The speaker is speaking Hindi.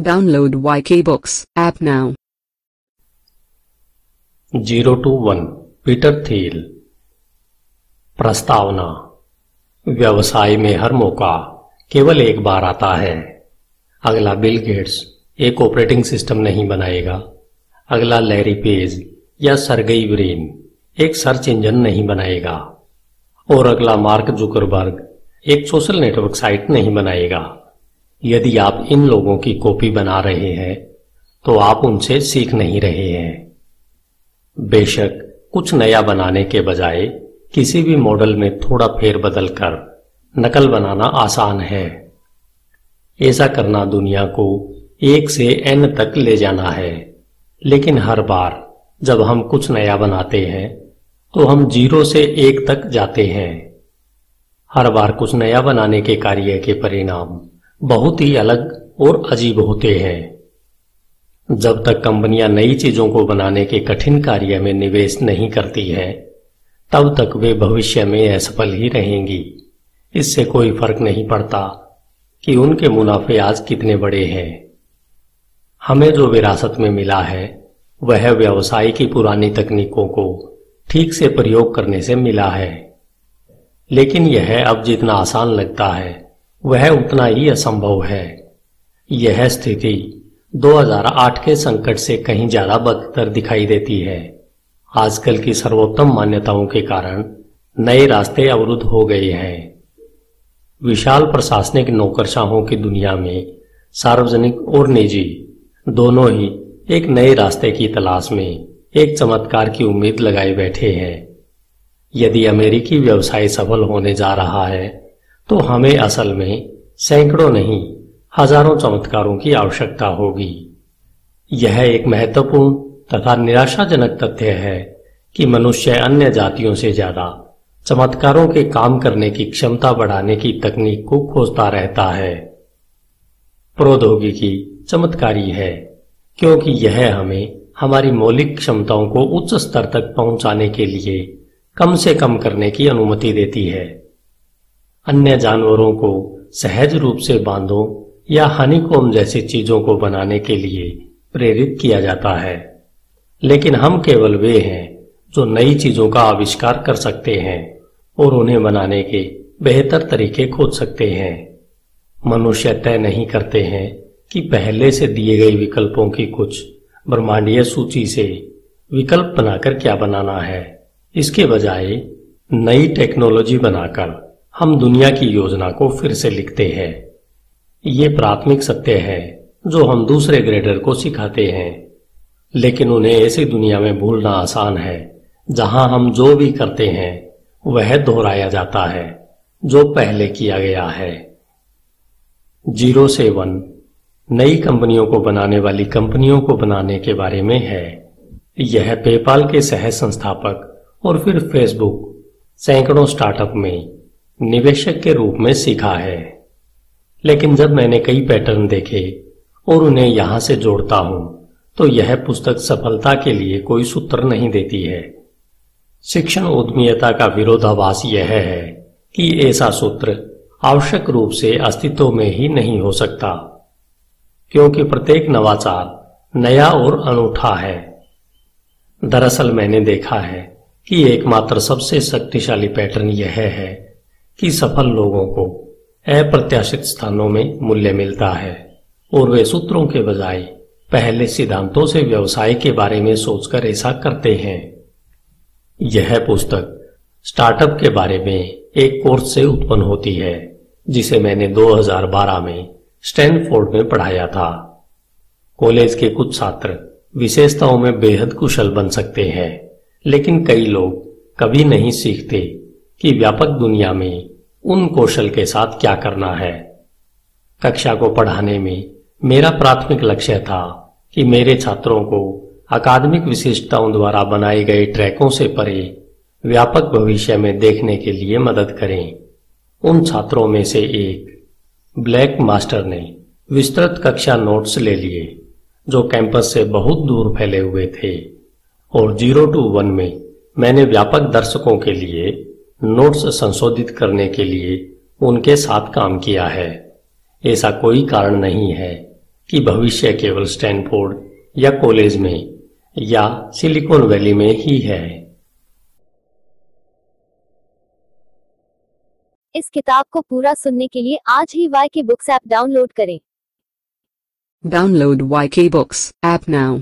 Download YK Books app now. Zero to one Peter Thiel प्रस्तावना। व्यवसाय में हर मौका केवल एक बार आता है। अगला बिल गेट्स एक ऑपरेटिंग सिस्टम नहीं बनाएगा। अगला लैरी पेज या सरगई ब्रेन एक सर्च इंजन नहीं बनाएगा। और अगला मार्क जुकरबर्ग एक सोशल नेटवर्क साइट नहीं बनाएगा। यदि आप इन लोगों की कॉपी बना रहे हैं तो आप उनसे सीख नहीं रहे हैं। बेशक, कुछ नया बनाने के बजाय, किसी भी मॉडल में थोड़ा फेरबदल कर नकल बनाना आसान है। ऐसा करना दुनिया को एक से एन तक ले जाना है। लेकिन हर बार, जब हम कुछ नया बनाते हैं तो हम ज़ीरो से एक तक जाते हैं। हर बार कुछ नया बनाने के कार्य के परिणाम। बहुत ही अलग और अजीब होते हैं। जब तक कंपनियाँ नई चीज़ों को बनाने के कठिन कार्य में निवेश नहीं करती हैं, तब तक वे भविष्य में असफल ही रहेंगी। इससे कोई फ़र्क नहीं पड़ता कि उनके मुनाफे आज कितने बड़े हैं। हमें जो विरासत में मिला है, वह व्यवसाय की पुरानी तकनीकों को ठीक से प्रयोग करने से मिला है। लेकिन यह अब जितना आसान लगता है वह उतना ही असंभव है। यह स्थिति 2008 के संकट से कहीं ज़्यादा बदतर दिखाई देती है। आजकल की सर्वोत्तम मान्यताओं के कारण नए रास्ते अवरुद्ध हो गए हैं। विशाल प्रशासनिक नौकरशाहों की दुनिया में सार्वजनिक और निजी दोनों ही एक नए रास्ते की तलाश में एक चमत्कार की उम्मीद लगाए बैठे हैं। यदि अमेरिकी व्यवसाय सफल होने जा रहा है तो हमें असल में सैकड़ों नहीं, हज़ारों चमत्कारों की आवश्यकता होगी। यह एक महत्वपूर्ण तथा निराशाजनक तथ्य है कि मनुष्य अन्य जातियों से ज़्यादा चमत्कारों के काम करने की क्षमता बढ़ाने की तकनीक को खोजता रहता है। प्रौद्योगिकी चमत्कारी है, क्योंकि यह हमें हमारी मौलिक क्षमताओं को उच्च स्तर तक पहुँचाने के लिए कम से कम करने की अनुमति देती है। अन्य जानवरों को सहज रूप से बांधों या हनीकोम जैसी चीज़ों को बनाने के लिए प्रेरित किया जाता है। लेकिन हम केवल वे हैं जो नई चीज़ों का आविष्कार कर सकते हैं और उन्हें बनाने के बेहतर तरीके खोज सकते हैं। मनुष्य तय नहीं करते हैं कि पहले से दिए गए विकल्पों की कुछ ब्रह्मांडीय सूची से विकल्प बनाकर क्या बनाना है। इसके बजाय नई टेक्नोलॉजी बनाकर हम दुनिया की योजना को फिर से लिखते हैं। ये प्राथमिक सत्य है, जो हम दूसरे ग्रेडर को सिखाते हैं। लेकिन उन्हें ऐसी दुनिया में भूलना आसान है, जहाँ हम जो भी करते हैं, वह दोहराया जाता है, जो पहले किया गया है। ज़ीरो से वन, नई कंपनियों को बनाने वाली कंपनियों को बनाने के बारे में है। यह पेपाल के सह संस्थापक और फिर फेसबुक, सैकड़ों स्टार्टअप में निवेशक के रूप में सीखा है। लेकिन जब मैंने कई पैटर्न देखे और उन्हें यहाँ से जोड़ता हूँ तो यह पुस्तक सफलता के लिए कोई सूत्र नहीं देती है। शिक्षण उद्यमियता का विरोधाभास यह है कि ऐसा सूत्र आवश्यक रूप से अस्तित्व में ही नहीं हो सकता, क्योंकि प्रत्येक नवाचार नया और अनूठा है। दरअसल मैंने देखा है कि एकमात्र सबसे शक्तिशाली पैटर्न यह है कि सफल लोगों को अप्रत्याशित स्थानों में मूल्य मिलता है और वे सूत्रों के बजाय पहले सिद्धांतों से व्यवसाय के बारे में सोचकर ऐसा करते हैं। यह पुस्तक स्टार्टअप के बारे में एक कोर्स से उत्पन्न होती है, जिसे मैंने 2012 में स्टैनफोर्ड में पढ़ाया था। कॉलेज के कुछ छात्र विशेषताओं में बेहद कुशल बन सकते हैं, लेकिन कई लोग कभी नहीं सीखते कि व्यापक दुनिया में उन कौशल के साथ क्या करना है? कक्षा को पढ़ाने में मेरा प्राथमिक लक्ष्य था कि मेरे छात्रों को अकादमिक विशिष्टताओं द्वारा बनाए गए ट्रैकों से परे व्यापक भविष्य में देखने के लिए मदद करें। उन छात्रों में से एक ब्लैक मास्टर ने विस्तृत कक्षा नोट्स ले लिए, जो कैंपस से बहुत दूर फैले हुए थे, और ज़ीरो टू वन में मैंने व्यापक दर्शकों के लिए नोट्स संशोधित करने के लिए उनके साथ काम किया है। ऐसा कोई कारण नहीं है कि भविष्य केवल स्टैनफोर्ड या कॉलेज में या सिलिकॉन वैली में ही है। इस किताब को पूरा सुनने के लिए आज ही Y K books app download करें। Download Y K books app now.